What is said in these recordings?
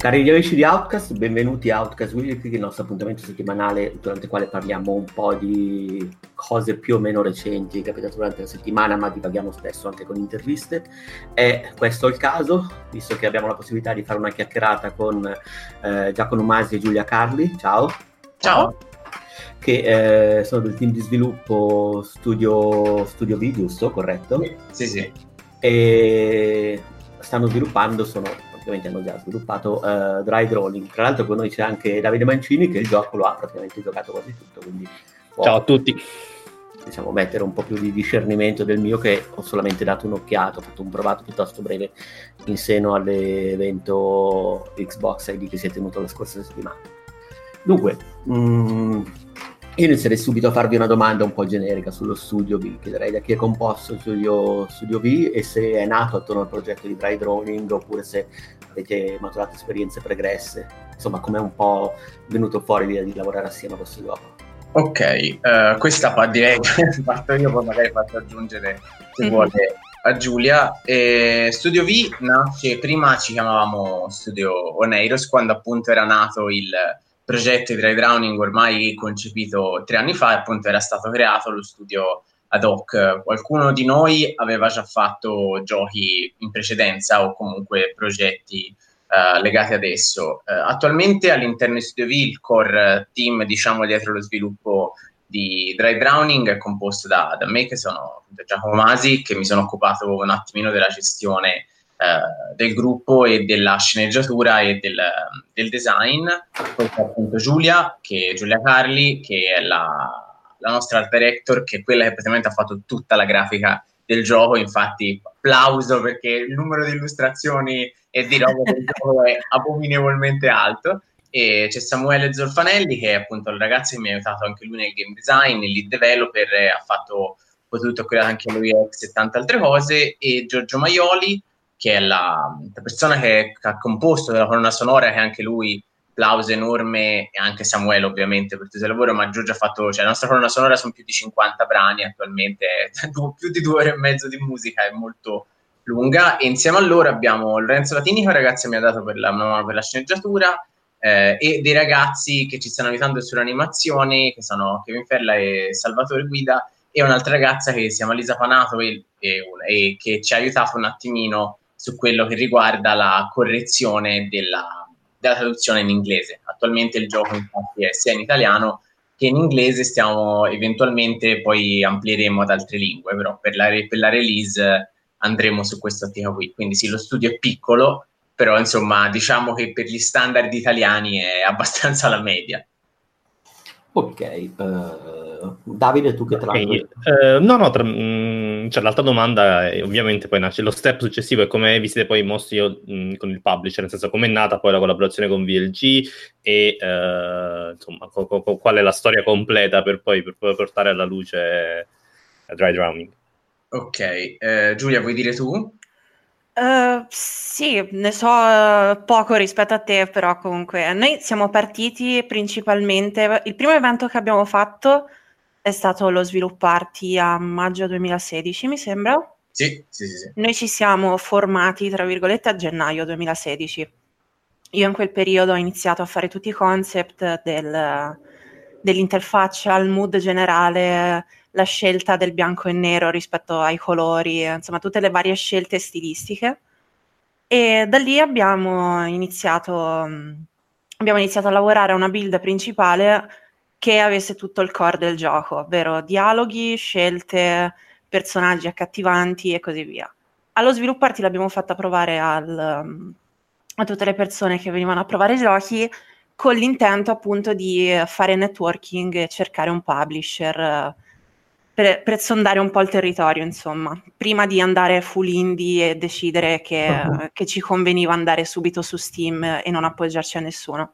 Cari amici di Outcast, benvenuti a Outcast Weekly, il nostro appuntamento settimanale durante il quale parliamo un po' di cose più o meno recenti capitate durante la settimana, ma divaghiamo spesso anche con interviste. E questo è il caso, visto che abbiamo la possibilità di fare una chiacchierata con eh, Giacomo Masi e Giulia Carli. Ciao! Ciao. Che eh, sono del team di sviluppo Studio, Studio V, giusto? Corretto? Sì, sì. e stanno sviluppando, sono praticamente hanno già sviluppato eh, Dry Drawing. Tra l'altro con noi c'è anche Davide Mancini che il gioco lo ha praticamente giocato quasi tutto, quindi può, Ciao a tutti. diciamo, mettere un po' più di discernimento del mio che ho solamente dato un'occhiata, ho fatto un provato piuttosto breve in seno all'evento Xbox ID che si è tenuto la scorsa settimana. Dunque, mm, io inizierei subito a farvi una domanda un po' generica sullo Studio V. Chiederei da chi è composto il Studio, Studio V e se è nato attorno al progetto di Dry Drawing oppure se avete maturato esperienze pregresse. Insomma, com'è un po' venuto fuori l'idea di lavorare assieme a questo gioco. Ok, eh, questa pa- direi che parto io, poi magari faccio aggiungere se Mhm. vuole a Giulia. Eh, Studio V nasce, prima ci chiamavamo Studio Oneiros, quando appunto era nato il progetto di Dry Drowning, ormai concepito tre anni fa, appunto era stato creato lo studio ad hoc. Qualcuno di noi aveva già fatto giochi in precedenza o comunque progetti eh, legati ad esso. Eh, attualmente all'interno di Studio V il core team, diciamo, dietro lo sviluppo di Dry Drowning è composto da, da me, che sono appunto Giacomo Masi, che mi sono occupato un attimino della gestione eh, del gruppo e della sceneggiatura e del, del design. Poi c'è appunto Giulia, che, Giulia Carli, che è la, la nostra art director, che è quella che praticamente ha fatto tutta la grafica del gioco. Infatti, applauso perché il numero di illustrazioni e di roba del gioco è abominevolmente alto. E c'è Samuele Zolfanelli, che è appunto il ragazzo che mi ha aiutato anche lui nel game design, il lead developer, eh, ha fatto potuto curare anche lui e tante altre cose, e Giorgio Maioli, che è la, la persona che, che ha composto la colonna sonora, che anche lui applauso enorme, e anche Samuele ovviamente per tutto il lavoro, ma Giorgio ha fatto, cioè la nostra colonna sonora sono più di 50 brani attualmente, più di due ore e mezzo di musica, è molto lunga, e insieme a loro abbiamo Lorenzo Latini, che un ragazzo mi ha dato per la, per la sceneggiatura, eh, e dei ragazzi che ci stanno aiutando sull'animazione, che sono Kevin Ferla e Salvatore Guida, e un'altra ragazza che si chiama Lisa Panato e, e- e che ci ha aiutato un attimino su quello che riguarda la correzione della, della traduzione in inglese. Attualmente il gioco infatti è sia in italiano che in inglese, stiamo eventualmente poi amplieremo ad altre lingue, però per la, re- per la release eh, andremo su questa ottica qui. Quindi sì, lo studio è piccolo, però insomma diciamo che per gli standard italiani è abbastanza la media. Ok, eh, Davide, tu che tra l'altro... Ok, eh, no, no, tra- mm, cioè, l'altra domanda è, ovviamente poi nasce lo step successivo è come vi siete poi mossi io, mm, con il publisher, nel senso come è nata poi la collaborazione con VLG e eh, insomma co- co- qual è la storia completa per poi per poi portare alla luce eh, Dry Drowning. Ok, eh, Giulia, vuoi dire tu? Eh, sì, ne so eh, poco rispetto a te, però comunque noi siamo partiti principalmente. Il primo evento che abbiamo fatto è stato lo Sviluppo Party a maggio 2016, mi sembra. Sì, sì, sì. sì. Noi ci siamo formati, tra virgolette, a gennaio 2016. Io in quel periodo ho iniziato a fare tutti i concept del- dell'interfaccia, il mood generale, la scelta del bianco e nero rispetto ai colori, insomma tutte le varie scelte stilistiche. E da lì abbiamo iniziato, abbiamo iniziato a lavorare a una build principale che avesse tutto il core del gioco, ovvero dialoghi, scelte, personaggi accattivanti e così via. Allo svilupparti l'abbiamo fatta provare al, a tutte le persone che venivano a provare i giochi con l'intento appunto di fare networking e cercare un publisher per, per sondare un po' il territorio, insomma, prima di andare full indie e decidere che, Mhm. che ci conveniva andare subito su Steam e non appoggiarci a nessuno.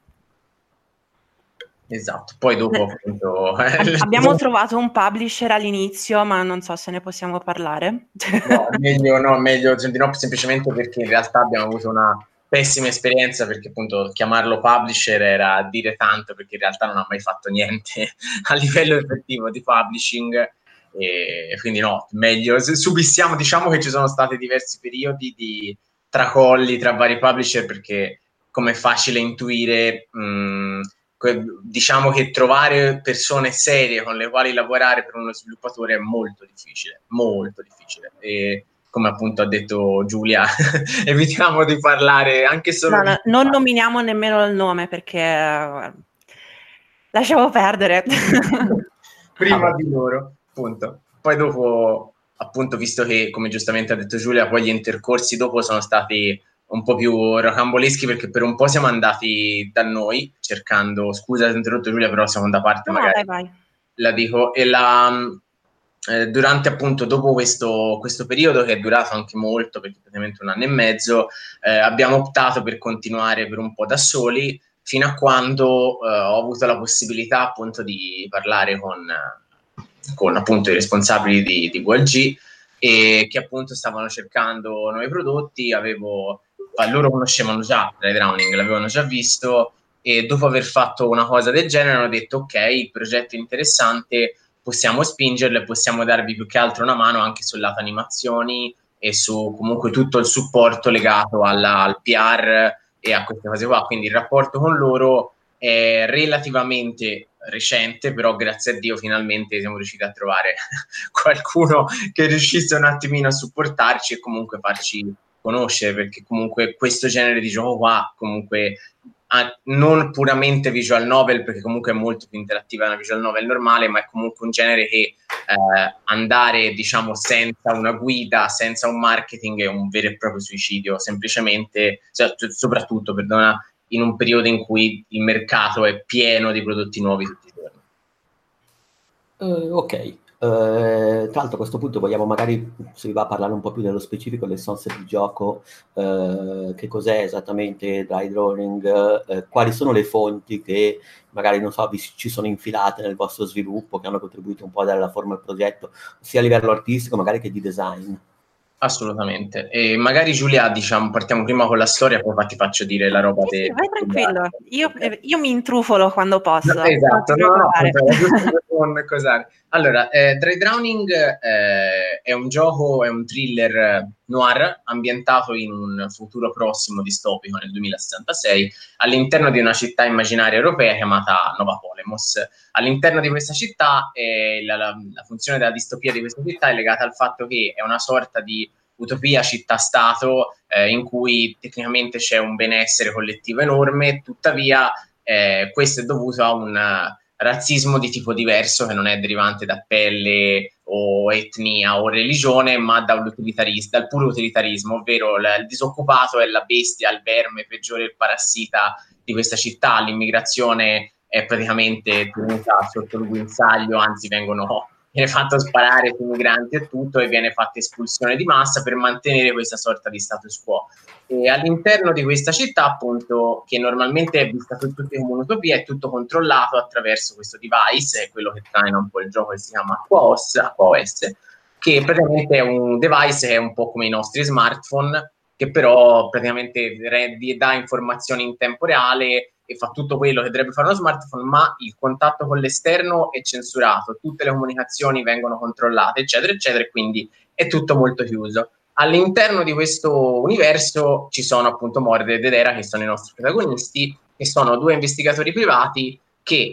Esatto. Poi dopo Eh, appunto Ab- abbiamo trovato un publisher all'inizio, ma non so se ne possiamo parlare. No, meglio no, meglio no, semplicemente perché in realtà abbiamo avuto una pessima esperienza perché appunto chiamarlo publisher era dire tanto perché in realtà non ha mai fatto niente a livello effettivo di publishing e quindi no, meglio subissiamo, diciamo che ci sono stati diversi periodi di tracolli tra vari publisher perché come è facile intuire mh, diciamo che trovare persone serie con le quali lavorare per uno sviluppatore è molto difficile, molto difficile. E come appunto ha detto Giulia, evitiamo di parlare anche solo... No, no, non nominiamo nemmeno il nome perché lasciamo perdere. Prima di loro, appunto. Poi dopo, appunto, visto che, come giustamente ha detto Giulia, poi gli intercorsi dopo sono stati un po' più rocamboleschi perché per un po' siamo andati da noi cercando, scusa se ho interrotto Giulia, però seconda parte no, magari vai, vai. la dico, e la, eh, durante appunto dopo questo, questo, periodo che è durato anche molto, perché praticamente un anno e mezzo, eh, abbiamo optato per continuare per un po' da soli fino a quando eh, ho avuto la possibilità appunto di parlare con, con appunto i responsabili di, di VLG e che appunto stavano cercando nuovi prodotti, avevo loro conoscevano già Ray Drowning, l'avevano già visto e dopo aver fatto una cosa del genere hanno detto ok, il progetto è interessante, possiamo spingerlo e possiamo darvi più che altro una mano anche sul lato animazioni e su comunque tutto il supporto legato alla, al PR e a queste cose qua. Quindi il rapporto con loro è relativamente recente, però grazie a Dio finalmente siamo riusciti a trovare qualcuno che riuscisse un attimino a supportarci e comunque farci conoscere, perché comunque questo genere di gioco qua comunque non puramente visual novel perché comunque è molto più interattiva una visual novel normale ma è comunque un genere che eh, andare diciamo senza una guida senza un marketing è un vero e proprio suicidio semplicemente cioè, soprattutto perdona in un periodo in cui il mercato è pieno di prodotti nuovi tutti i giorni. Uh, ok Uh, tra l'altro a questo punto vogliamo magari, se vi va a parlare un po' più dello specifico delle source di gioco, uh, che cos'è esattamente dry drawing, uh, quali sono le fonti che magari non so, vi, ci sono infilate nel vostro sviluppo, che hanno contribuito un po' a dare la forma al progetto, sia a livello artistico magari che di design. Assolutamente. E magari Giulia, diciamo, partiamo prima con la storia, poi ti faccio dire la roba. Sì, de- vai tranquillo, io, io, mi intrufolo quando posso. No, esatto, no, no, con cos'are. Allora, eh, Dry Drowning eh, è un gioco, è un thriller noir ambientato in un futuro prossimo distopico nel 2066 all'interno di una città immaginaria europea chiamata Nova Polemos. All'interno di questa città eh, la, la, la funzione della distopia di questa città è legata al fatto che è una sorta di utopia città-stato eh, in cui tecnicamente c'è un benessere collettivo enorme, tuttavia eh, questo è dovuto a un razzismo di tipo diverso che non è derivante da pelle o etnia o religione, ma da dal puro utilitarismo, ovvero l- il disoccupato è la bestia, il verme peggiore, il parassita di questa città, l'immigrazione è praticamente tenuta sotto il guinzaglio, anzi vengono viene fatto sparare sui migranti e tutto e viene fatta espulsione di massa per mantenere questa sorta di status quo. E all'interno di questa città, appunto, che normalmente è vista tutti come un'utopia, è tutto controllato attraverso questo device, quello che traina un po' il gioco che si chiama Aquos, Aquos che praticamente è un device che è un po' come i nostri smartphone, che però praticamente dà informazioni in tempo reale e fa tutto quello che dovrebbe fare uno smartphone, ma il contatto con l'esterno è censurato, tutte le comunicazioni vengono controllate, eccetera, eccetera, e quindi è tutto molto chiuso. All'interno di questo universo ci sono appunto Morde e Dedera, che sono i nostri protagonisti, che sono due investigatori privati che eh,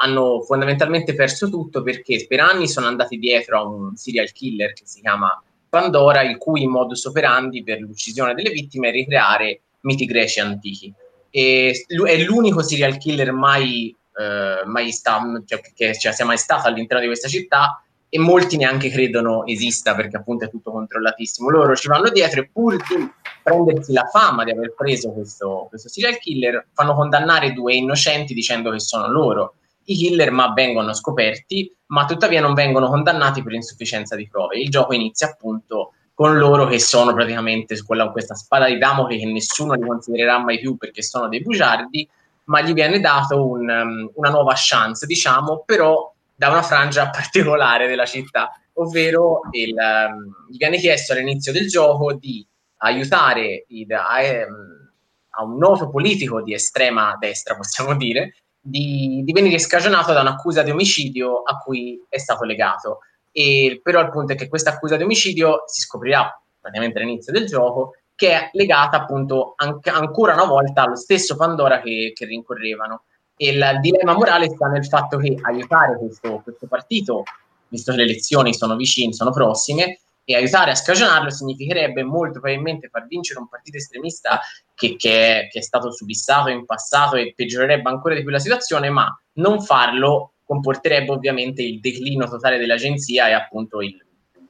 hanno fondamentalmente perso tutto perché per anni sono andati dietro a un serial killer che si chiama Pandora, il cui modus operandi per l'uccisione delle vittime è ricreare miti greci antichi e è l'unico serial killer mai, eh, mai sta, cioè, che cioè, sia mai stato all'interno di questa città e molti neanche credono esista perché appunto è tutto controllatissimo. Loro ci vanno dietro e pur di prendersi la fama di aver preso questo, questo serial killer, fanno condannare due innocenti dicendo che sono loro i killer, ma vengono scoperti, ma tuttavia non vengono condannati per insufficienza di prove. Il gioco inizia appunto con loro che sono praticamente quella, questa spada di Damocle che nessuno li considererà mai più perché sono dei bugiardi, ma gli viene dato un, um, una nuova chance, diciamo, però da una frangia particolare della città, ovvero il, um, gli viene chiesto all'inizio del gioco di aiutare, il, a, um, a un noto politico di estrema destra, possiamo dire, di, di venire scagionato da un'accusa di omicidio a cui è stato legato. E, però il punto è che questa accusa di omicidio si scoprirà praticamente all'inizio del gioco, che è legata appunto anche, ancora una volta allo stesso Pandora che, che rincorrevano. E il dilemma morale sta nel fatto che aiutare questo, questo partito, visto che le elezioni sono vicine, sono prossime, e aiutare a scagionarlo significherebbe molto probabilmente far vincere un partito estremista che, che, è, che, è, stato subissato in passato e peggiorerebbe ancora di più la situazione, ma non farlo comporterebbe ovviamente il declino totale dell'agenzia e appunto il,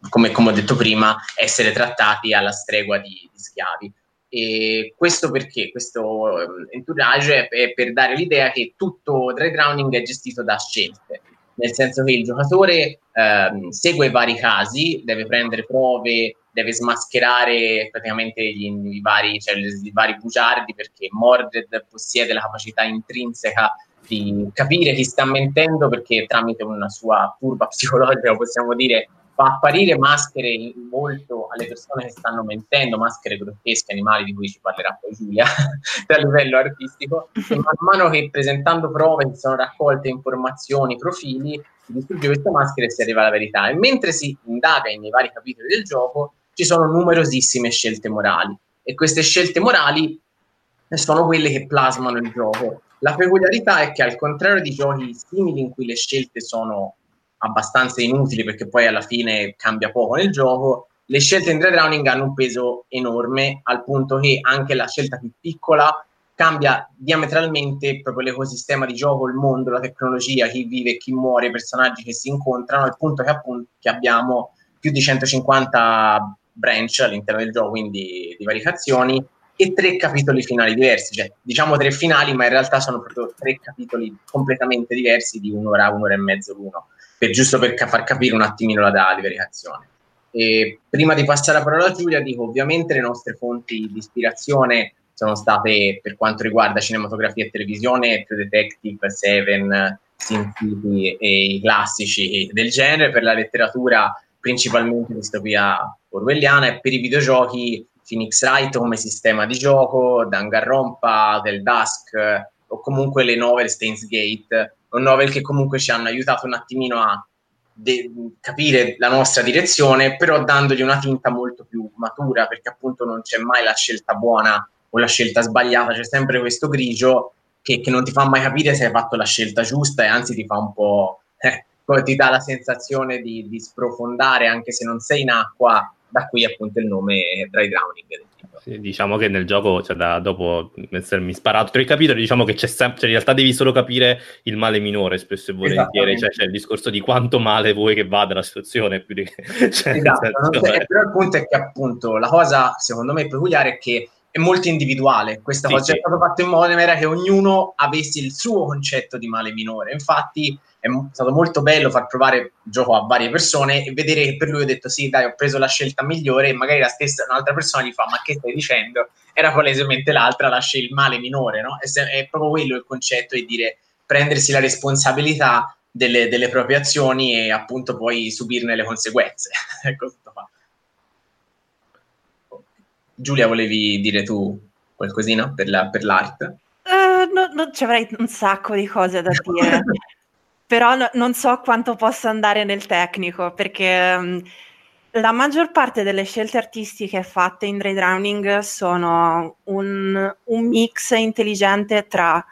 come, come ho detto prima, essere trattati alla stregua di, di schiavi. E questo perché? Questo ehm, entourage è per dare l'idea che tutto dry drowning è gestito da scelte nel senso che il giocatore ehm, segue vari casi, deve prendere prove, deve smascherare praticamente gli, i, vari, cioè, i vari bugiardi perché Mordred possiede la capacità intrinseca di capire chi sta mentendo perché tramite una sua curva psicologica possiamo dire fa apparire maschere in volto alle persone che stanno mentendo, maschere grottesche, animali di cui ci parlerà poi Giulia, a livello artistico, e man mano che presentando prove si sono raccolte informazioni, profili, si distrugge queste maschere e si arriva alla verità. E mentre si indaga nei vari capitoli del gioco, ci sono numerosissime scelte morali, e queste scelte morali sono quelle che plasmano il gioco. La peculiarità è che al contrario di giochi simili in cui le scelte sono abbastanza inutili perché poi alla fine cambia poco nel gioco, le scelte in dry drowning hanno un peso enorme al punto che anche la scelta più piccola cambia diametralmente proprio l'ecosistema di gioco, il mondo, la tecnologia, chi vive chi muore, i personaggi che si incontrano, al punto che appunto che abbiamo più di 150 branch all'interno del gioco, quindi di variazioni, e tre capitoli finali diversi, cioè diciamo tre finali, ma in realtà sono proprio tre capitoli completamente diversi di un'ora, un'ora e mezzo l'uno per, giusto per far capire un attimino la, la divaricazione. E prima di passare la parola a Giulia, dico ovviamente le nostre fonti di ispirazione sono state per quanto riguarda cinematografia e televisione, True Detective, Seven, Sin City e i classici del genere, per la letteratura principalmente distopia orwelliana e per i videogiochi Phoenix Wright come sistema di gioco, Danganronpa, Del Dusk o comunque le novel Stains Gate un novel che comunque ci hanno aiutato un attimino a de- capire la nostra direzione, però dandogli una tinta molto più matura, perché appunto non c'è mai la scelta buona o la scelta sbagliata, c'è sempre questo grigio che, che non ti fa mai capire se hai fatto la scelta giusta e anzi ti fa un po'... Eh, ti dà la sensazione di, di sprofondare anche se non sei in acqua, da qui appunto il nome Dry Drowning sì, diciamo che nel gioco, cioè, da, dopo essermi sparato tre capitoli, diciamo che c'è sempre, cioè, in realtà devi solo capire il male minore, spesso e volentieri, cioè c'è il discorso di quanto male vuoi che vada la situazione, più di... cioè, esatto, senso, è... però il punto è che appunto la cosa, secondo me, peculiare è che è molto individuale. Questa sì, cosa sì. è stato fatto in modo che ognuno avesse il suo concetto di male minore. Infatti, è stato molto bello far provare il gioco a varie persone e vedere che per lui ho detto sì, dai, ho preso la scelta migliore e magari la stessa un'altra persona gli fa ma che stai dicendo? Era palesemente l'altra, lascia il male minore, no? È, è proprio quello il concetto di dire prendersi la responsabilità delle, delle proprie azioni e appunto poi subirne le conseguenze. ecco tutto qua. Giulia, volevi dire tu qualcosina per, la, per l'arte? Uh, no, no, ci avrei un sacco di cose da dire. però no, non so quanto possa andare nel tecnico, perché um, la maggior parte delle scelte artistiche fatte in Dry Drowning sono un, un mix intelligente tra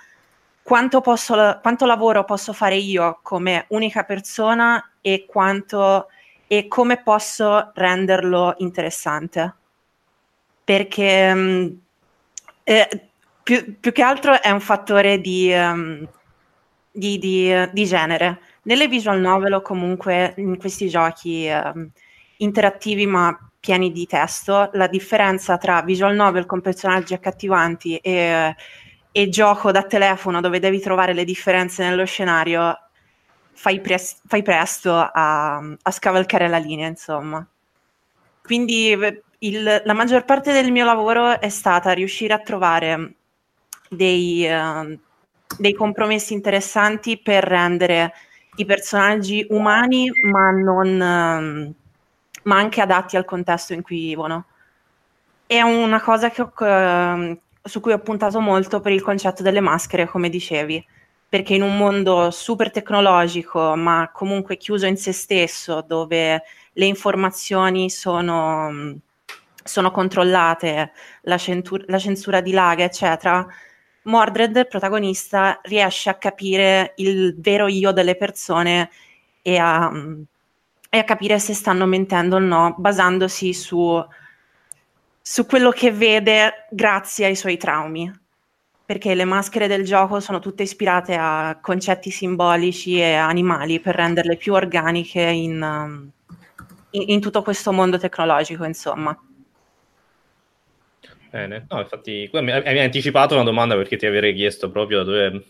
quanto, posso, quanto, lavoro posso fare io come unica persona e, quanto, e come posso renderlo interessante. Perché um, eh, più, più, che altro è un fattore di... Um, di, di, di, genere. Nelle visual novel o comunque in questi giochi eh, interattivi ma pieni di testo, la differenza tra visual novel con personaggi accattivanti e, e gioco da telefono dove devi trovare le differenze nello scenario, fai, pres- fai presto a, a, scavalcare la linea, insomma. Quindi il, la maggior parte del mio lavoro è stata riuscire a trovare dei, uh, dei compromessi interessanti per rendere i personaggi umani, ma, non, um, ma anche adatti al contesto in cui vivono. È una cosa ho, uh, su cui ho puntato molto per il concetto delle maschere, come dicevi, perché in un mondo super tecnologico, ma comunque chiuso in se stesso, dove le informazioni sono, sono controllate, la, centur- la censura dilaga, eccetera, Mordred, protagonista, riesce a capire il vero io delle persone e a, e a capire se stanno mentendo o no, basandosi su, su quello che vede grazie ai suoi traumi. Perché le maschere del gioco sono tutte ispirate a concetti simbolici e animali per renderle più organiche in, in, in tutto questo mondo tecnologico, insomma. Bene, no, infatti mi hai anticipato una domanda perché ti avrei chiesto proprio da dove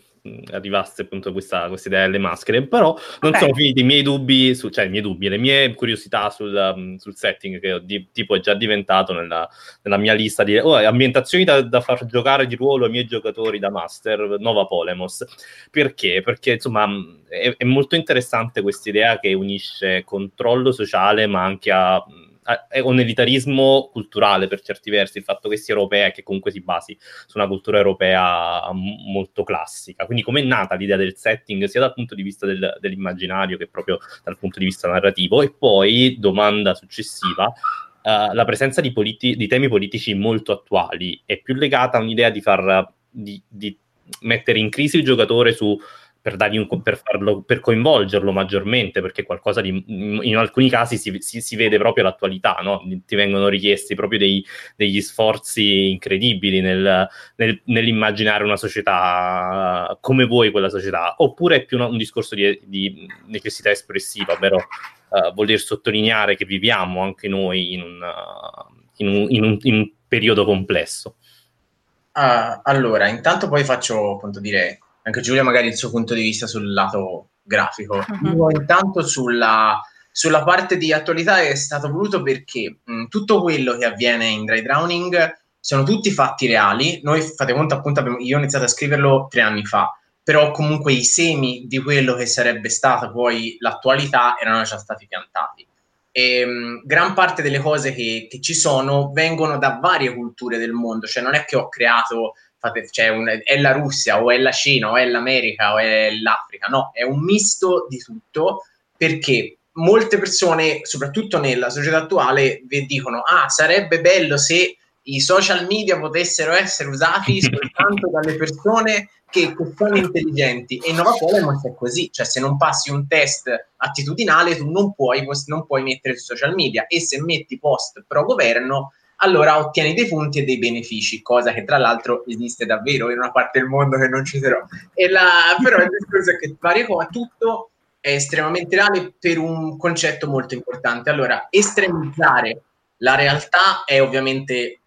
arrivasse appunto questa, questa idea delle maschere, però non okay. sono finiti i miei dubbi, su, cioè i miei dubbi, le mie curiosità sul, sul setting che di, tipo è già diventato nella, nella mia lista di oh, ambientazioni da, da, far giocare di ruolo ai miei giocatori da master, Nova Polemos. Perché? Perché insomma è, è molto interessante questa idea che unisce controllo sociale ma anche a è un elitarismo culturale per certi versi, il fatto che sia europea e che comunque si basi su una cultura europea molto classica. Quindi come è nata l'idea del setting sia dal punto di vista del, dell'immaginario che proprio dal punto di vista narrativo e poi, domanda successiva, uh, la presenza di, politi- di, temi politici molto attuali è più legata a un'idea di far di, di mettere in crisi il giocatore su per, un, per, farlo, per coinvolgerlo maggiormente, perché qualcosa di, in alcuni casi si, si, si vede proprio l'attualità, no? ti vengono richiesti proprio dei, degli sforzi incredibili nel, nel, nell'immaginare una società come vuoi quella società, oppure è più una, un discorso di, di, necessità espressiva, ovvero uh, voler sottolineare che viviamo anche noi in un, in un, in un, in un periodo complesso. Uh, allora, intanto poi faccio appunto dire anche Giulia magari il suo punto di vista sul lato grafico. Uh-huh. intanto sulla, sulla, parte di attualità è stato voluto perché mh, tutto quello che avviene in Dry Drowning sono tutti fatti reali. Noi fate conto appunto, abbiamo, io ho iniziato a scriverlo tre anni fa, però comunque i semi di quello che sarebbe stata poi l'attualità erano già stati piantati. E, mh, gran parte delle cose che, che ci sono vengono da varie culture del mondo, cioè non è che ho creato fate, cioè un, è la Russia o è la Cina o è l'America o è l'Africa, no, è un misto di tutto perché molte persone, soprattutto nella società attuale, vi dicono ah sarebbe bello se i social media potessero essere usati soltanto dalle persone che, che sono intelligenti. E Nova Polemos è così, cioè se non passi un test attitudinale tu non puoi, non puoi mettere su social media. E se metti post pro governo allora ottieni dei punti e dei benefici, cosa che tra l'altro esiste davvero in una parte del mondo che non ci sarò. La, però il discorso è che varie cose, tutto è estremamente reale per un concetto molto importante. Allora, estremizzare la realtà è ovviamente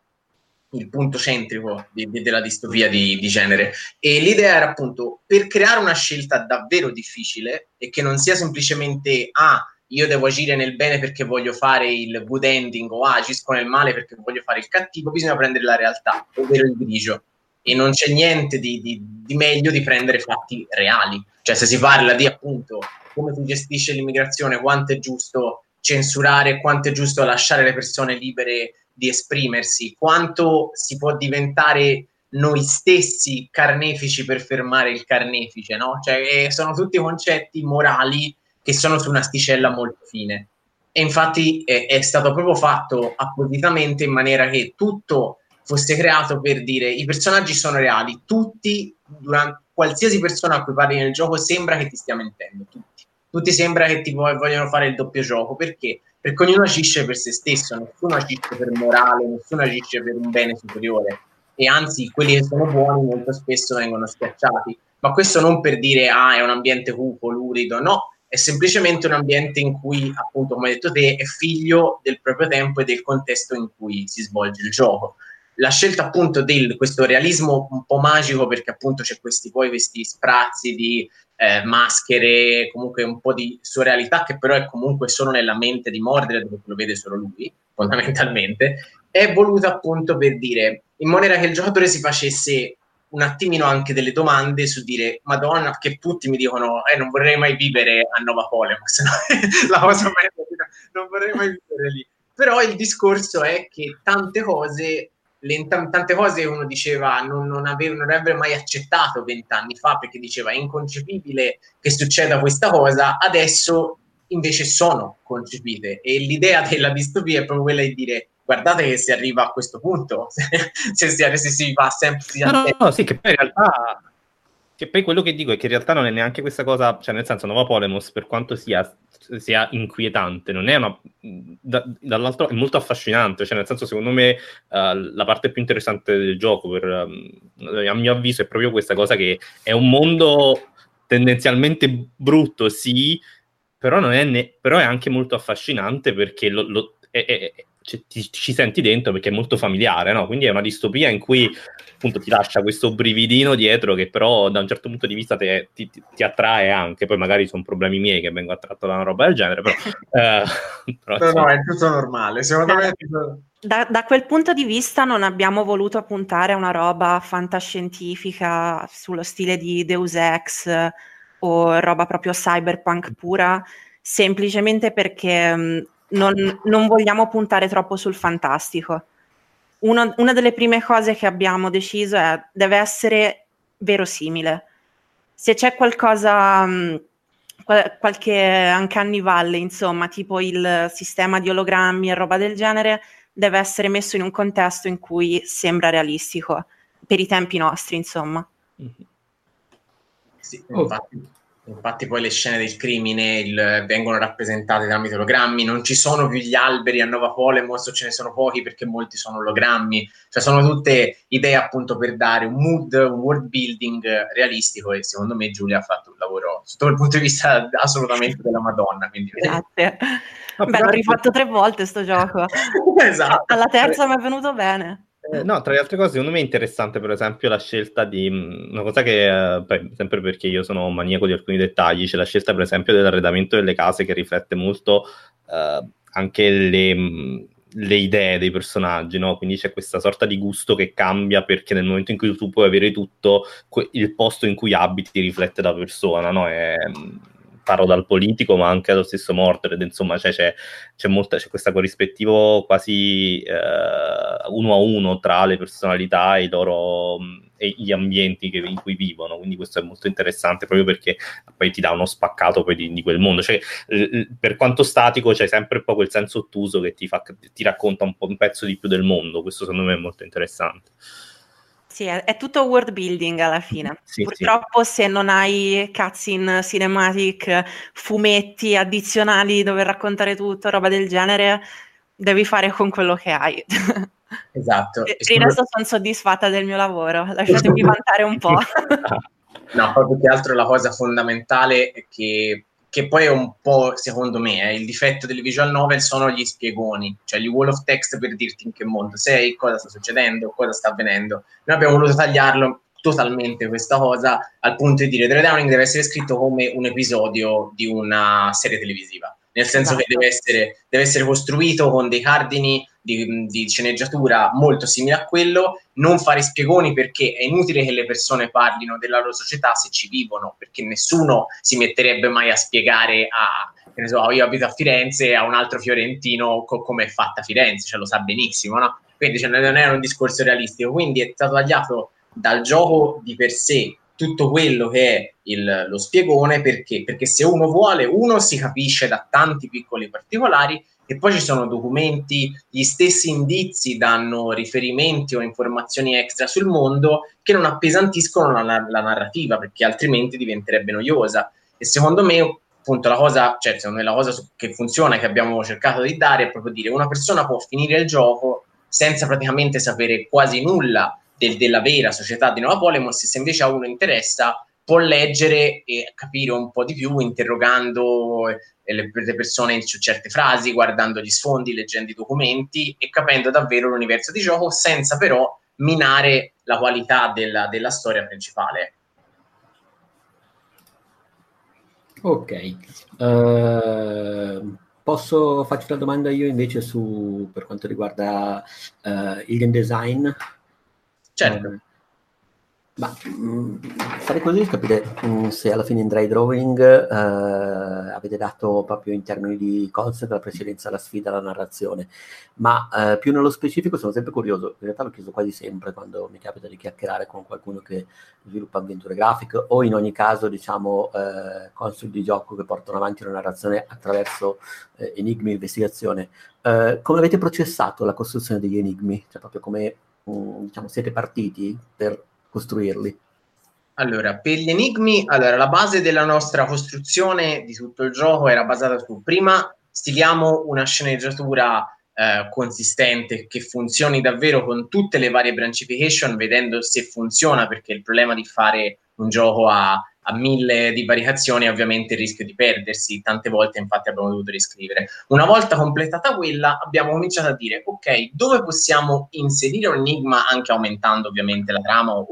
il punto centrico di, di, della distopia di, di, genere. E l'idea era appunto per creare una scelta davvero difficile e che non sia semplicemente ah, io devo agire nel bene perché voglio fare il good ending o agisco nel male perché voglio fare il cattivo, bisogna prendere la realtà, ovvero il grigio. E non c'è niente di, di, di meglio di prendere fatti reali. Cioè, se si parla di appunto come si gestisce l'immigrazione, quanto è giusto censurare, quanto è giusto lasciare le persone libere di esprimersi, quanto si può diventare noi stessi carnefici per fermare il carnefice, no? Cioè, eh, sono tutti concetti morali che sono su un'asticella molto fine. E infatti è, è stato proprio fatto appositamente in maniera che tutto fosse creato per dire i personaggi sono reali, tutti, durante, qualsiasi persona a cui parli nel gioco sembra che ti stia mentendo, tutti. Tutti sembra che ti vogliono fare il doppio gioco, perché? Perché ognuno agisce per se stesso, nessuno agisce per morale, nessuno agisce per un bene superiore. E anzi, quelli che sono buoni molto spesso vengono schiacciati. Ma questo non per dire, ah, è un ambiente cupo, lurido, no, è semplicemente un ambiente in cui, appunto, come hai detto te, è figlio del proprio tempo e del contesto in cui si svolge il gioco. La scelta appunto di questo realismo un po' magico, perché appunto c'è questi poi questi sprazzi di eh, maschere, comunque un po' di surrealità che però è comunque solo nella mente di Mordred, dove lo vede solo lui, fondamentalmente, è voluta appunto per dire, in maniera che il giocatore si facesse un attimino anche delle domande su dire Madonna, che tutti mi dicono eh, non vorrei mai vivere a Nova Polemos, la cosa meglio, non vorrei mai vivere lì. Però il discorso è che tante cose le, tante cose uno diceva non, non, aveva, non avrebbe mai accettato vent'anni fa perché diceva è inconcepibile che succeda questa cosa, adesso invece sono concepite. E l'idea della distopia è proprio quella di dire guardate che si arriva a questo punto se, si, se si fa sempre si no, no, no, sì che poi in realtà che poi quello che dico è che in realtà non è neanche questa cosa, cioè nel senso Nova Polemos per quanto sia, sia inquietante, non è una, da, dall'altro è molto affascinante, cioè nel senso secondo me uh, la parte più interessante del gioco per, um, a mio avviso è proprio questa cosa che è un mondo tendenzialmente brutto, sì, però, non è, ne- però è anche molto affascinante perché lo, lo, è, è, ci, ci, senti dentro perché è molto familiare, no? Quindi è una distopia in cui appunto ti lascia questo brividino dietro che però da un certo punto di vista te, ti, ti, ti, attrae anche, poi magari sono problemi miei che vengo attratto da una roba del genere, però... eh, però no, no, è tutto normale, secondo me... Da, da, quel punto di vista non abbiamo voluto puntare a una roba fantascientifica sullo stile di Deus Ex o roba proprio cyberpunk pura, semplicemente perché non, non vogliamo puntare troppo sul fantastico. Uno, una delle prime cose che abbiamo deciso è deve essere verosimile. Se c'è qualcosa, mh, qual- qualche uncanny valley, insomma, tipo il sistema di ologrammi e roba del genere, deve essere messo in un contesto in cui sembra realistico, per i tempi nostri, insomma. Mm-hmm. Sì, infatti, Infatti poi le scene del crimine il, vengono rappresentate tramite ologrammi, non ci sono più gli alberi a Nova Polemos, ce ne sono pochi perché molti sono ologrammi, cioè sono tutte idee appunto per dare un mood, un world building realistico e secondo me Giulia ha fatto un lavoro sotto il punto di vista assolutamente della Madonna. Quindi... Grazie. Beh, l'ho rifatto tre volte sto gioco. esatto. Alla terza mi è venuto bene. Eh, no, tra le altre cose, secondo me è interessante, per esempio, la scelta di una cosa che, eh, sempre perché io sono maniaco di alcuni dettagli, c'è la scelta, per esempio, dell'arredamento delle case che riflette molto eh, anche le, le, idee dei personaggi, no? Quindi c'è questa sorta di gusto che cambia perché nel momento in cui tu puoi avere tutto, il posto in cui abiti riflette la persona, no? È, parlo dal politico, ma anche allo stesso Mordred, insomma, cioè c'è, c'è, molta, c'è questo corrispettivo quasi eh, uno a uno tra le personalità e, loro, e gli ambienti che, in cui vivono, quindi questo è molto interessante proprio perché poi ti dà uno spaccato di, di quel mondo, cioè eh, per quanto statico c'è sempre un po' quel senso ottuso che ti, fa, ti racconta un un pezzo di più del mondo, questo secondo me è molto interessante. Sì, è, è, tutto world building alla fine. Sì, Purtroppo sì. se non hai cutscene cinematic, fumetti addizionali dove raccontare tutto, roba del genere, devi fare con quello che hai. Esatto. Per il resto sono soddisfatta del mio lavoro, lasciatemi vantare un po'. no, proprio che altro la cosa fondamentale è che che poi è un po', secondo me, eh, il difetto delle visual novel sono gli spiegoni, cioè gli wall of text per dirti in che mondo sei, cosa sta succedendo, cosa sta avvenendo. Noi abbiamo voluto tagliarlo totalmente questa cosa al punto di dire Dre Downing deve essere scritto come un episodio di una serie televisiva nel senso esatto. che deve essere, deve essere, costruito con dei cardini di, di, sceneggiatura molto simili a quello, non fare spiegoni perché è inutile che le persone parlino della loro società se ci vivono, perché nessuno si metterebbe mai a spiegare a, che ne so, io abito a Firenze, a un altro fiorentino co- come è fatta Firenze, cioè lo sa benissimo, no? Quindi cioè, non è un discorso realistico, quindi è stato tagliato dal gioco di per sé tutto quello che è il, lo spiegone perché? Perché se uno vuole, uno si capisce da tanti piccoli particolari e poi ci sono documenti, gli stessi indizi danno riferimenti o informazioni extra sul mondo che non appesantiscono la, la narrativa perché altrimenti diventerebbe noiosa. E secondo me appunto la cosa, cioè secondo me la cosa che funziona che abbiamo cercato di dare è proprio dire una persona può finire il gioco senza praticamente sapere quasi nulla del, della vera società di Nuova Polemos, se invece a uno interessa può leggere e capire un po' di più interrogando eh, le, le persone su certe frasi, guardando gli sfondi, leggendo i documenti e capendo davvero l'universo di gioco senza però minare la qualità della, della storia principale. Ok, uh, posso farci una domanda io invece su, per quanto riguarda uh, il game design? Certo. Ma mh, sarei curioso di capire mh, se alla fine in dry drawing eh, avete dato proprio in termini di concept la precedenza alla sfida, alla narrazione, ma eh, più nello specifico sono sempre curioso, in realtà l'ho chiesto quasi sempre quando mi capita di chiacchierare con qualcuno che sviluppa avventure grafiche o in ogni caso diciamo eh, concept di gioco che portano avanti una narrazione attraverso eh, enigmi e investigazione. Eh, come avete processato la costruzione degli enigmi? Cioè proprio come diciamo, siete partiti per costruirli? Allora, per gli enigmi, allora, la base della nostra costruzione di tutto il gioco era basata su prima stiliamo una sceneggiatura eh, consistente che funzioni davvero con tutte le varie branchification, vedendo se funziona, perché il problema di fare un gioco a, a mille di variazioni ovviamente il rischio di perdersi. Tante volte, infatti, abbiamo dovuto riscrivere. Una volta completata quella, abbiamo cominciato a dire: ok, dove possiamo inserire un enigma anche aumentando ovviamente la trama o,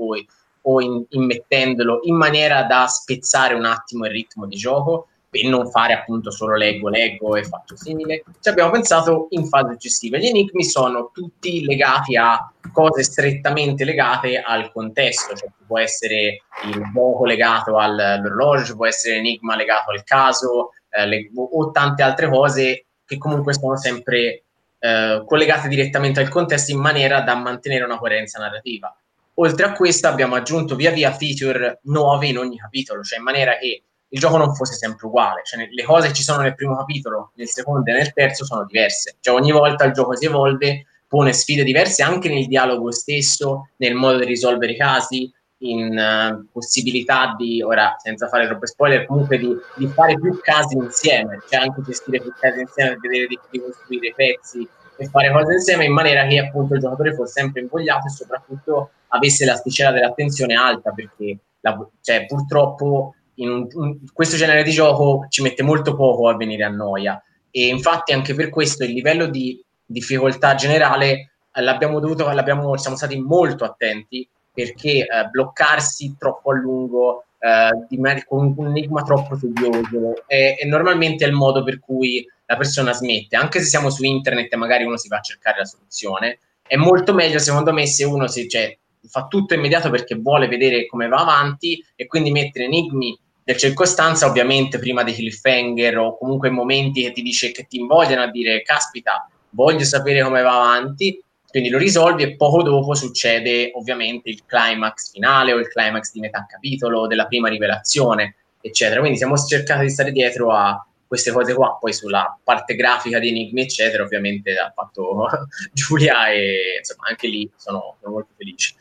o in, immettendolo in maniera da spezzare un attimo il ritmo di gioco per non fare appunto solo leggo, leggo e faccio simile. Ci abbiamo pensato in fase successiva. Gli enigmi sono tutti legati a cose strettamente legate al contesto, cioè può essere il gioco legato al, all'orologio, può essere l'enigma legato al caso eh, le, o tante altre cose che comunque sono sempre eh, collegate direttamente al contesto in maniera da mantenere una coerenza narrativa. Oltre a questo abbiamo aggiunto via via feature nuove in ogni capitolo, cioè in maniera che il gioco non fosse sempre uguale, cioè le cose che ci sono nel primo capitolo, nel secondo e nel terzo sono diverse, cioè ogni volta il gioco si evolve, pone sfide diverse anche nel dialogo stesso, nel modo di risolvere i casi, in uh, possibilità di, ora senza fare troppe spoiler, comunque di, di, fare più casi insieme, cioè anche gestire più casi insieme vedere di, di costruire pezzi e fare cose insieme in maniera che appunto il giocatore fosse sempre invogliato e soprattutto avesse l'asticella dell'attenzione alta perché la, cioè, purtroppo un, un, questo genere di gioco ci mette molto poco a venire a noia. E infatti anche per questo il livello di difficoltà generale eh, l'abbiamo dovuto, l'abbiamo, siamo stati molto attenti perché eh, bloccarsi troppo a lungo eh, con un enigma troppo tedioso è, è normalmente il modo per cui la persona smette, anche se siamo su internet e magari uno si va a cercare la soluzione, è molto meglio secondo me se uno si, cioè, fa tutto immediato perché vuole vedere come va avanti e quindi mettere enigmi del circostanza, ovviamente prima dei cliffhanger o comunque momenti che ti dice che ti invogliano a dire caspita, voglio sapere come va avanti, quindi lo risolvi e poco dopo succede ovviamente il climax finale o il climax di metà capitolo, della prima rivelazione, eccetera. Quindi siamo cercati di stare dietro a queste cose qua, poi sulla parte grafica di Enigmi, eccetera, ovviamente ha fatto Giulia e insomma anche lì sono, sono molto felice.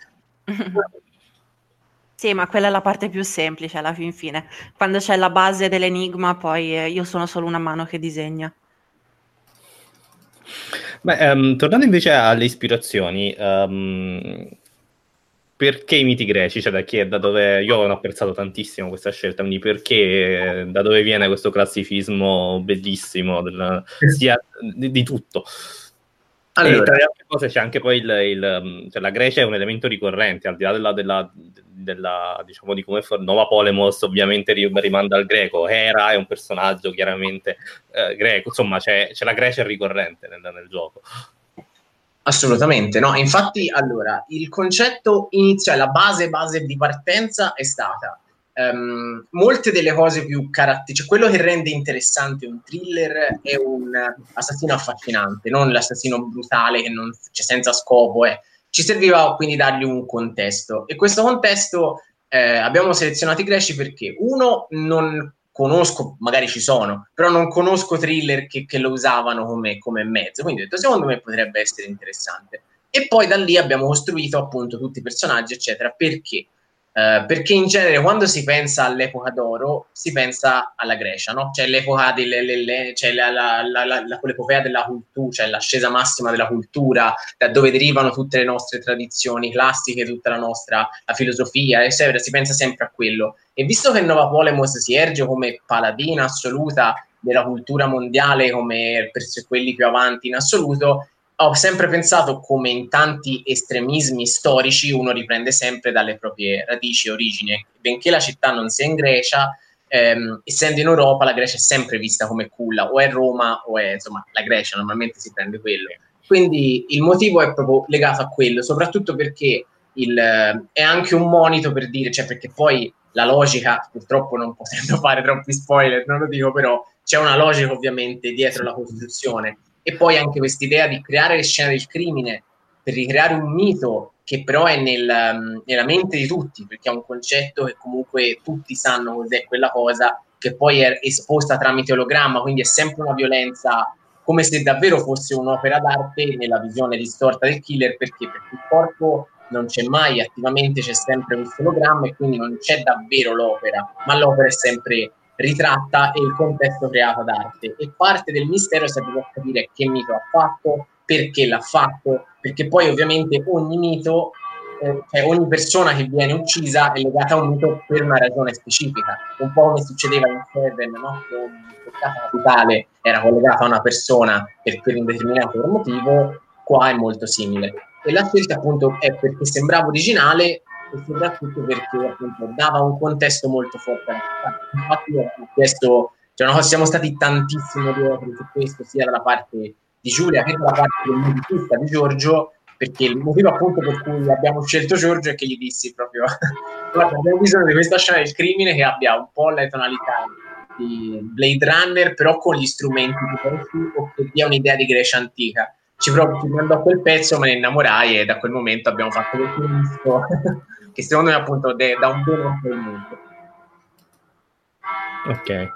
Sì, ma quella è la parte più semplice alla fin fine. Quando c'è la base dell'enigma, poi eh, io sono solo una mano che disegna. Beh, um, tornando invece alle ispirazioni, um, perché i miti greci? Cioè, da, chi, da dove io ho apprezzato tantissimo questa scelta, quindi perché, da dove viene questo classifismo bellissimo, del, sia di, di tutto? Allora. E tra le altre cose c'è anche poi il, il cioè la Grecia è un elemento ricorrente, al di là della, della, della diciamo di come for- Nova Polemos ovviamente rimanda al greco, Hera è un personaggio chiaramente eh, greco, insomma c'è, c'è, la Grecia ricorrente nel, nel gioco. Assolutamente, no? Infatti, allora, il concetto iniziale, la base, base di partenza è stata um, molte delle cose più caratteristiche, cioè quello che rende interessante un thriller è un assassino affascinante, non l'assassino brutale che non cioè, senza scopo. Eh. Ci serviva quindi dargli un contesto e questo contesto eh, abbiamo selezionato i greci perché uno non conosco, magari ci sono, però non conosco thriller che, che lo usavano come, come mezzo, quindi ho detto secondo me potrebbe essere interessante. E poi da lì abbiamo costruito appunto tutti i personaggi, eccetera, perché Uh, perché in genere quando si pensa all'epoca d'oro si pensa alla Grecia, no? C'è l'epoca delle, le, le, c'è la, la, la, la, l'epopea della cultura, cioè l'ascesa massima della cultura, da dove derivano tutte le nostre tradizioni classiche, tutta la nostra la filosofia, eccetera, si pensa sempre a quello. E visto che Nova Polemos si erge come paladina assoluta della cultura mondiale, come per quelli più avanti in assoluto, ho sempre pensato come in tanti estremismi storici uno riprende sempre dalle proprie radici e origini. Benché la città non sia in Grecia, ehm, essendo in Europa, la Grecia è sempre vista come culla, o è Roma o è insomma la Grecia, normalmente si prende quello. Quindi il motivo è proprio legato a quello, soprattutto perché il, eh, è anche un monito per dire, cioè perché poi la logica, purtroppo non potendo fare troppi spoiler, non lo dico, però c'è una logica ovviamente dietro la Costituzione. E poi anche questa idea di creare le scene del crimine per ricreare un mito che però è nel, um, nella mente di tutti, perché è un concetto che comunque tutti sanno cos'è quella cosa, che poi è esposta tramite ologramma, quindi è sempre una violenza come se davvero fosse un'opera d'arte nella visione distorta del killer, perché? Perché il corpo non c'è mai, attivamente c'è sempre un ologramma e quindi non c'è davvero l'opera, ma l'opera è sempre ritratta e il contesto creato d'arte. E parte del mistero sarebbe per capire che mito ha fatto, perché l'ha fatto, perché poi ovviamente ogni mito, eh, cioè ogni persona che viene uccisa è legata a un mito per una ragione specifica, un po' come succedeva in Seven, no? che capitale era collegato a una persona per, per un determinato motivo, qua è molto simile. E la scelta appunto è perché sembrava originale e soprattutto perché appunto dava un contesto molto forte. Infatti ho chiesto, cioè, siamo stati tantissimo dietro su questo, sia dalla parte di Giulia che dalla parte del musicista di Giorgio, perché il motivo appunto per cui abbiamo scelto Giorgio è che gli dissi proprio guarda abbiamo bisogno di questa scena del crimine che abbia un po' le tonalità di Blade Runner però con gli strumenti diversi o che dia un'idea di Grecia antica ci proprio ci mandò quel pezzo me ne innamorai e da quel momento abbiamo fatto questo disco che secondo me appunto de- da un bene a quel mondo ok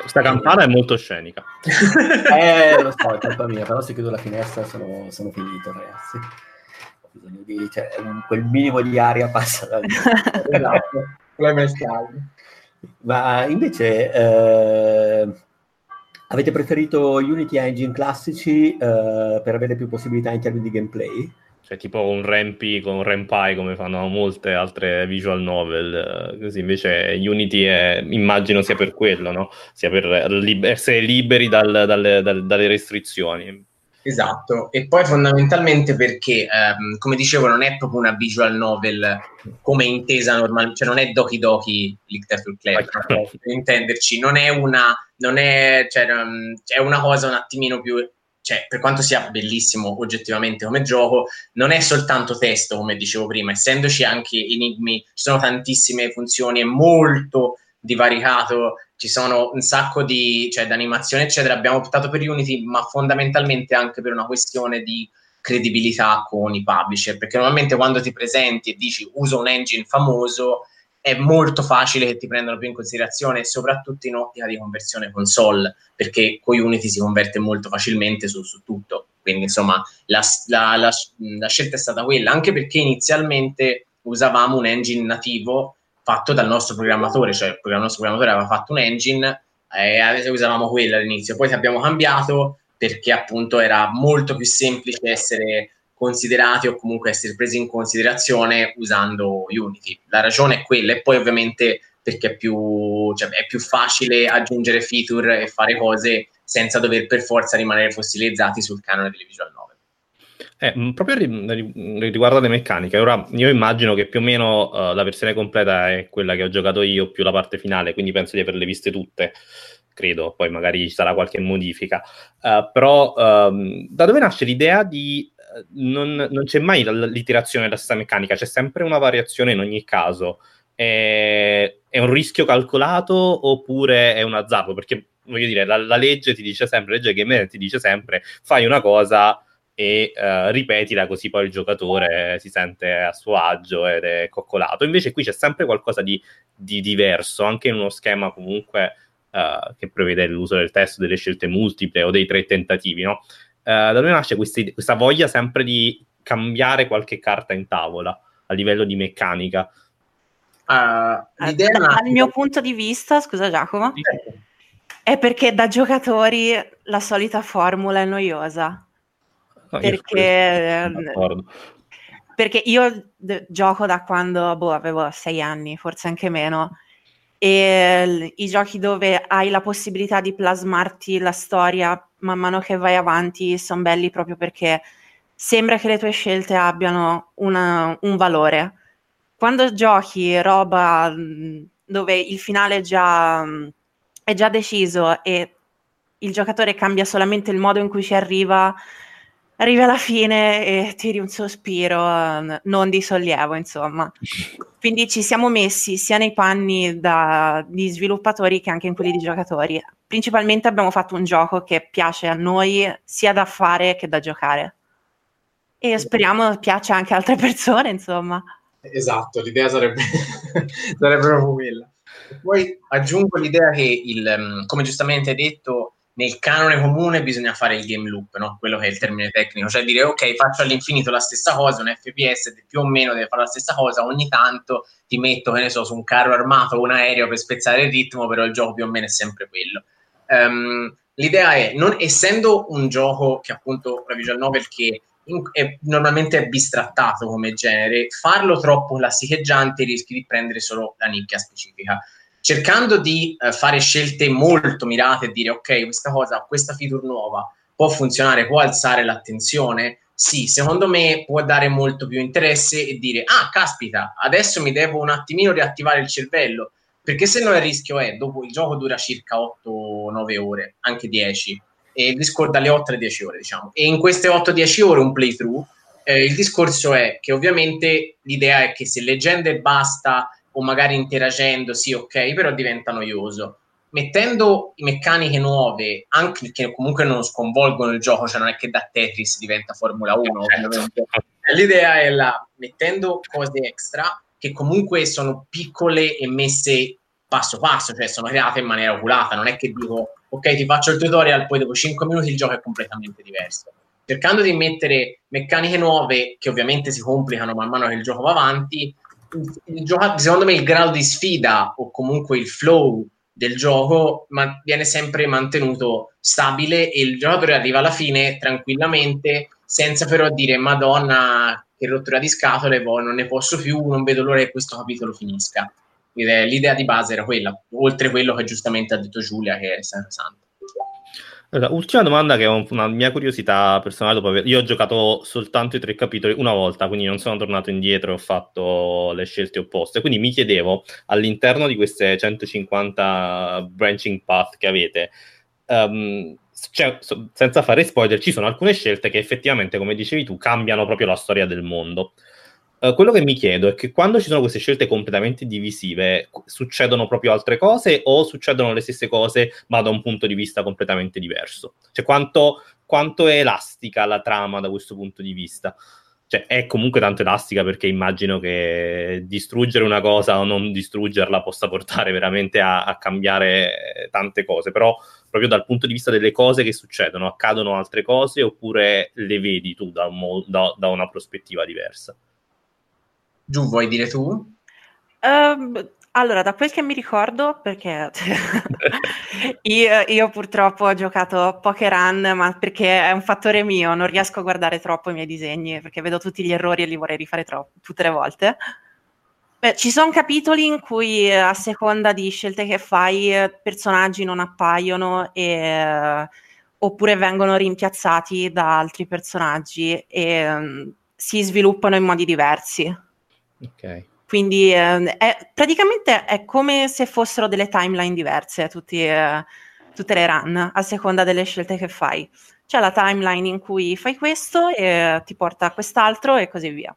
questa campana è molto scenica. eh, lo so, è colpa mia, però se chiudo la finestra sono, sono finito, ragazzi. Ho bisogno di... Cioè, quel minimo di aria passa da lì. esatto, Ma invece... Eh, avete preferito Unity Engine classici eh, per avere più possibilità in termini di gameplay? Cioè, tipo un Rampy con Rampai come fanno molte altre visual novel. Così invece Unity è, immagino sia per quello, no? Sia per essere liberi dal, dal, dal, dalle restrizioni. Esatto, e poi fondamentalmente perché, ehm, come dicevo, non è proprio una visual novel come intesa normalmente, cioè non è Doki Doki Literature Club, per intenderci, non è una, non è, cioè, um, è una cosa un attimino più cioè, per quanto sia bellissimo oggettivamente come gioco, non è soltanto testo, come dicevo prima, essendoci anche enigmi, ci sono tantissime funzioni, è molto divaricato, ci sono un sacco di, cioè, animazioni, eccetera. Abbiamo optato per Unity, ma fondamentalmente anche per una questione di credibilità con i publisher, perché normalmente quando ti presenti e dici uso un engine famoso, è molto facile che ti prendano più in considerazione, soprattutto in ottica di conversione console, perché con Unity si converte molto facilmente su, su tutto. Quindi, insomma, la, la, la, la, scelta è stata quella, anche perché inizialmente usavamo un engine nativo fatto dal nostro programmatore, cioè il nostro programmatore aveva fatto un engine e usavamo quello all'inizio. Poi abbiamo cambiato perché appunto era molto più semplice essere considerati o comunque essere presi in considerazione usando Unity. La ragione è quella e poi ovviamente perché è più, cioè, è più facile aggiungere feature e fare cose senza dover per forza rimanere fossilizzati sul canone delle visual novel. Eh, proprio riguardo alle meccaniche, ora io immagino che più o meno uh, la versione completa è quella che ho giocato io, più la parte finale, quindi penso di averle viste tutte, credo, poi magari ci sarà qualche modifica. Uh, però um, da dove nasce l'idea di non, non, c'è mai l'iterazione della stessa meccanica, c'è sempre una variazione in ogni caso. È, è un rischio calcolato oppure è un azzardo? Perché voglio dire, la, la legge ti dice sempre, la legge gamer ti dice sempre, fai una cosa e uh, ripetila così poi il giocatore si sente a suo agio ed è coccolato. Invece qui c'è sempre qualcosa di, di diverso, anche in uno schema comunque uh, che prevede l'uso del testo, delle scelte multiple o dei tre tentativi, no? Eh, da dove nasce questa, questa voglia sempre di cambiare qualche carta in tavola a livello di meccanica? Uh, dal mio punto di vista, scusa Giacomo, sì. è perché da giocatori la solita formula è noiosa. No, perché, io perché io d- gioco da quando boh, avevo sei anni, forse anche meno, e l- i giochi dove hai la possibilità di plasmarti la storia man mano che vai avanti sono belli proprio perché sembra che le tue scelte abbiano una, un valore. Quando giochi roba dove il finale già, è già deciso e il giocatore cambia solamente il modo in cui ci arriva, arrivi alla fine e tiri un sospiro n- non di sollievo, insomma. Quindi ci siamo messi sia nei panni da, di sviluppatori che anche in quelli di giocatori. Principalmente abbiamo fatto un gioco che piace a noi sia da fare che da giocare. E speriamo piaccia anche a altre persone, insomma. Esatto, l'idea sarebbe, sarebbe proprio quella. Poi aggiungo l'idea che, il, mm, come giustamente hai detto, nel canone comune bisogna fare il game loop, no? quello che è il termine tecnico, cioè dire ok, faccio all'infinito la stessa cosa, un FPS più o meno deve fare la stessa cosa, ogni tanto ti metto, che ne so, su un carro armato o un aereo per spezzare il ritmo, però il gioco più o meno è sempre quello. Um, l'idea è, non, essendo un gioco che appunto la visual novel che in, è, normalmente è bistrattato come genere, farlo troppo classicheggiante rischi di prendere solo la nicchia specifica cercando di eh, fare scelte molto mirate e dire ok, questa cosa, questa feature nuova può funzionare, può alzare l'attenzione, sì, secondo me può dare molto più interesse e dire ah, caspita, adesso mi devo un attimino riattivare il cervello, perché se no il rischio è, dopo il gioco dura circa 8-9 ore, anche 10, e il discorso dalle 8 alle 10 ore, diciamo, e in queste 8-10 ore un playthrough, eh, il discorso è che ovviamente l'idea è che se leggende basta o magari interagendo, sì, ok, però diventa noioso. Mettendo meccaniche nuove, anche che comunque non sconvolgono il gioco, cioè non è che da Tetris diventa Formula 1, certo. l'idea è la mettendo cose extra che comunque sono piccole e messe passo passo, cioè sono create in maniera oculata, non è che dico ok ti faccio il tutorial, poi dopo 5 minuti il gioco è completamente diverso. Cercando di mettere meccaniche nuove che ovviamente si complicano man mano che il gioco va avanti, gioco, secondo me il grado di sfida o comunque il flow del gioco ma viene sempre mantenuto stabile e il giocatore arriva alla fine tranquillamente senza però dire madonna che rottura di scatole boh, non ne posso più non vedo l'ora che questo capitolo finisca. L'idea di base era quella oltre quello che giustamente ha detto Giulia che è sacrosanto allora, ultima domanda che è una mia curiosità personale. Dopo aver... Io ho giocato soltanto i tre capitoli una volta, quindi non sono tornato indietro e ho fatto le scelte opposte. Quindi mi chiedevo, all'interno di queste 150 branching path che avete, um, cioè, senza fare spoiler, ci sono alcune scelte che effettivamente, come dicevi tu, cambiano proprio la storia del mondo. Uh, quello che mi chiedo è che quando ci sono queste scelte completamente divisive, succedono proprio altre cose o succedono le stesse cose ma da un punto di vista completamente diverso? Cioè quanto, quanto è elastica la trama da questo punto di vista? Cioè, è comunque tanto elastica perché immagino che distruggere una cosa o non distruggerla possa portare veramente a, a cambiare tante cose, però proprio dal punto di vista delle cose che succedono, accadono altre cose oppure le vedi tu da, un, da, da una prospettiva diversa? Giù, vuoi dire tu? Um, allora, da quel che mi ricordo, perché io, io, purtroppo ho giocato poche run, ma perché è un fattore mio, non riesco a guardare troppo i miei disegni, perché vedo tutti gli errori e li vorrei rifare troppo, tutte le volte. Beh, ci sono capitoli in cui a seconda di scelte che fai, personaggi non appaiono e, oppure vengono rimpiazzati da altri personaggi e um, si sviluppano in modi diversi. Ok. Quindi eh, è, praticamente è come se fossero delle timeline diverse tutti, eh, tutte le run, a seconda delle scelte che fai. C'è la timeline in cui fai questo e ti porta a quest'altro e così via.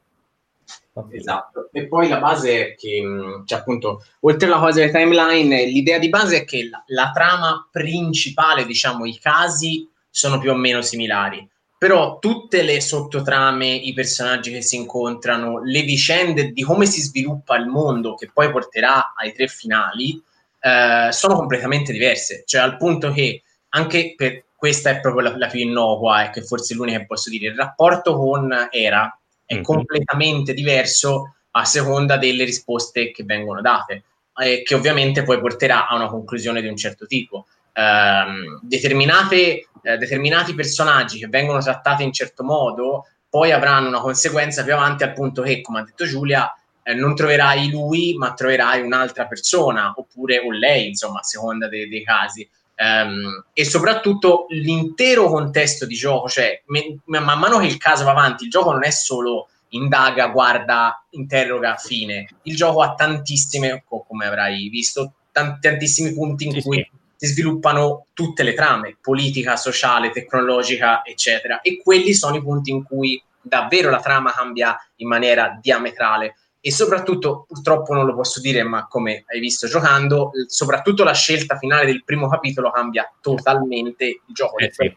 Esatto, e poi la base è che, cioè appunto, oltre alla cosa delle timeline, l'idea di base è che la, la trama principale, diciamo, i casi sono più o meno similari però tutte le sottotrame, i personaggi che si incontrano, le vicende di come si sviluppa il mondo che poi porterà ai tre finali, eh, sono completamente diverse. Cioè al punto che anche per questa è proprio la, la più innocua e che forse è l'unica che posso dire, il rapporto con Era è mm-hmm. completamente diverso a seconda delle risposte che vengono date, eh, che ovviamente poi porterà a una conclusione di un certo tipo. Eh, determinate eh, determinati personaggi che vengono trattati in certo modo poi avranno una conseguenza più avanti al punto che, come ha detto Giulia, eh, non troverai lui, ma troverai un'altra persona, oppure o lei, insomma, a seconda dei, dei casi. Um, e soprattutto l'intero contesto di gioco, cioè me, man mano che il caso va avanti, il gioco non è solo indaga, guarda, interroga, fine. Il gioco ha tantissime, come avrai visto, tantissimi punti in sì, cui sì si sviluppano tutte le trame, politica, sociale, tecnologica, eccetera. E quelli sono i punti in cui davvero la trama cambia in maniera diametrale e soprattutto, purtroppo non lo posso dire, ma come hai visto giocando, soprattutto la scelta finale del primo capitolo cambia totalmente il gioco. Eh sì.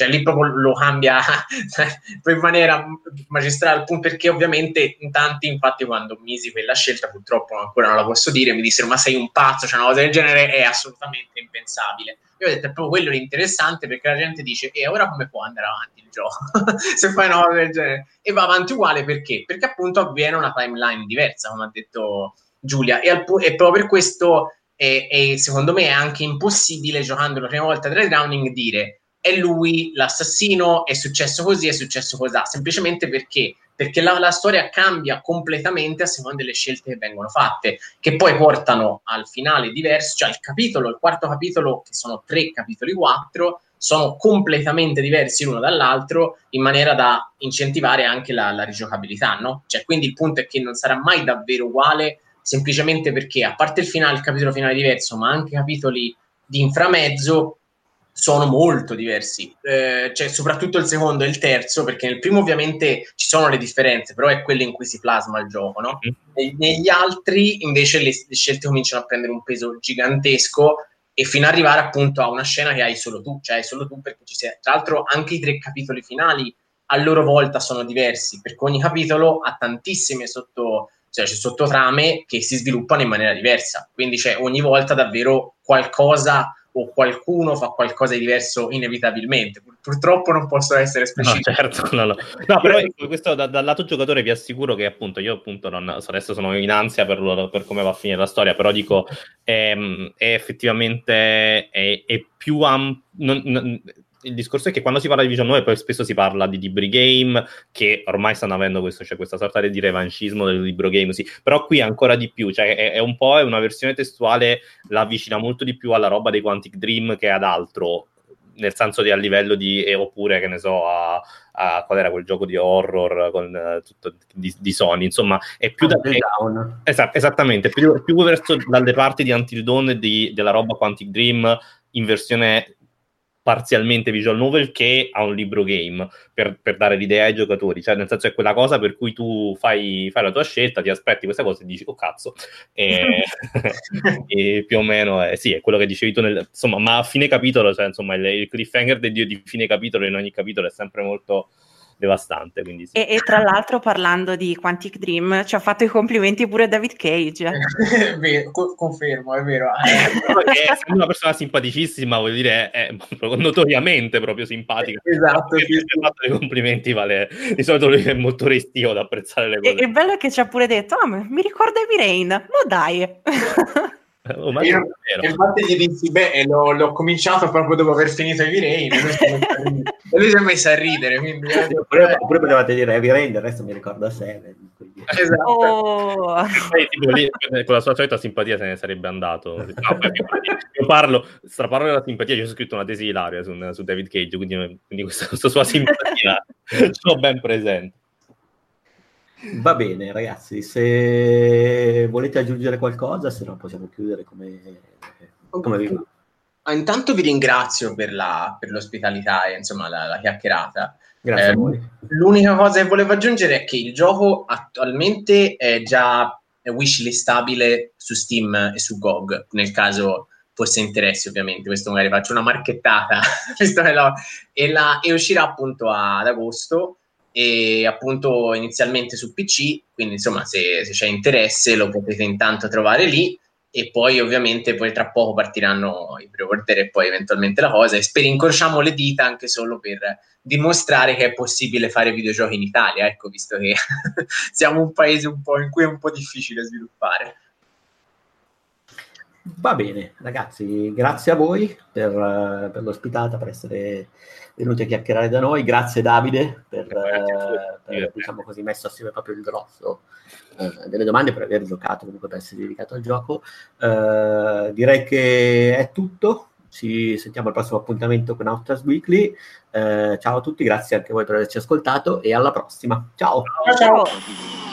Cioè lì proprio lo cambia in maniera magistrale, perché ovviamente in tanti, infatti quando misi quella scelta, purtroppo ancora non la posso dire, mi dissero ma sei un pazzo, cioè una cosa del genere è assolutamente impensabile. Io ho detto è proprio quello l'interessante perché la gente dice e ora come può andare avanti il gioco se fai una cosa del genere? E va avanti uguale perché? Perché appunto avviene una timeline diversa, come ha detto Giulia, e, al, e proprio per questo è, è, secondo me è anche impossibile giocando la prima volta Dread Drowning dire è lui l'assassino, è successo così, è successo così, semplicemente perché perché la, la, storia cambia completamente a seconda delle scelte che vengono fatte, che poi portano al finale diverso, cioè il capitolo, il quarto capitolo, che sono tre capitoli quattro, sono completamente diversi l'uno dall'altro in maniera da incentivare anche la, la rigiocabilità, no? Cioè, quindi il punto è che non sarà mai davvero uguale, semplicemente perché a parte il finale, il capitolo finale diverso, ma anche capitoli di inframezzo sono molto diversi, eh, cioè soprattutto il secondo e il terzo, perché nel primo ovviamente ci sono le differenze, però è quello in cui si plasma il gioco, no? Mm. negli altri invece le, le, scelte cominciano a prendere un peso gigantesco e fino ad arrivare appunto a una scena che hai solo tu, cioè hai solo tu perché ci sei. Tra l'altro anche i tre capitoli finali a loro volta sono diversi, perché ogni capitolo ha tantissime sotto, cioè, c'è sottotrame che si sviluppano in maniera diversa, quindi c'è ogni volta davvero qualcosa o qualcuno fa qualcosa di diverso inevitabilmente. Purtroppo non posso essere specifico. No, certo, no, no. no però questo da, dal lato giocatore vi assicuro che appunto io appunto non, adesso sono in ansia per, per, come va a finire la storia, però dico è, è effettivamente è, è più ampio il discorso è che quando si parla di Vision 9 poi spesso si parla di libri game che ormai stanno avendo questo, cioè questa sorta di revanchismo del libro game, sì. però qui ancora di più, cioè è, è un po' è una versione testuale, la avvicina molto di più alla roba dei Quantic Dream che ad altro, nel senso di a livello di, eh, oppure che ne so, a, a, qual era quel gioco di horror con, uh, tutto, di, di, Sony, insomma, è più da... È, esatto, esattamente, più, più verso dalle parti di Until Dawn e di, della roba Quantic Dream in versione parzialmente visual novel che a un libro game per, per, dare l'idea ai giocatori. Cioè nel senso è quella cosa per cui tu fai, fai la tua scelta ti aspetti questa cosa e dici oh cazzo e, e più o meno è, sì è quello che dicevi tu nel, insomma ma a fine capitolo cioè insomma il, il cliffhanger di, di fine capitolo in ogni capitolo è sempre molto devastante. Quindi sì. e, e, tra l'altro parlando di Quantic Dream ci ha fatto i complimenti pure David Cage. è vero, co- confermo, è vero. è una persona simpaticissima, voglio dire, è, è notoriamente proprio simpatica. Esatto. Sì, sì. fatto i complimenti vale. Di solito lui è molto restio da apprezzare le cose. E, il bello è che ci ha pure detto, oh, mi ricorda Heavy Rain, ma dai. Oh, ma io, infatti gli dissi, beh, l'ho, l'ho, cominciato proprio dopo aver finito Heavy Rain e lui si è messo a ridere. Quindi, eh, oppure, oppure potevate dire Heavy Rain, resto mi ricorda Seven. Quindi... Esatto. Oh. E, tipo, lì, con la sua solita simpatia se ne sarebbe andato. No, io parlo, straparlo della simpatia, io ho scritto una tesi ilaria su, su David Cage, quindi, quindi questa, questa sua simpatia ce l'ho ben presente. Va bene, ragazzi, se volete aggiungere qualcosa, se no possiamo chiudere come, come vi va. Ah, intanto vi ringrazio per, la, per l'ospitalità e insomma la, la chiacchierata. Grazie eh, a voi. L'unica cosa che volevo aggiungere è che il gioco attualmente è già wishlistabile su Steam e su GOG, nel caso fosse interessi ovviamente, questo magari faccio una marchettata, e, la, e uscirà appunto ad agosto e appunto inizialmente su PC, quindi insomma se, se, c'è interesse lo potete intanto trovare lì e poi ovviamente poi tra poco partiranno i pre-order e poi eventualmente la cosa e spero incrociamo le dita anche solo per dimostrare che è possibile fare videogiochi in Italia, ecco visto che siamo un paese un po' in cui è un po' difficile sviluppare. Va bene, ragazzi, grazie a voi per, per l'ospitata, per essere venuti a chiacchierare da noi. Grazie Davide per, eh, per diciamo così, messo assieme proprio il grosso eh, delle domande, per aver giocato, comunque per essere dedicato al gioco. Eh, direi che è tutto. Ci sentiamo al prossimo appuntamento con Outcast Weekly. Eh, ciao a tutti, grazie anche a voi per averci ascoltato e alla prossima. Ciao. ciao. ciao.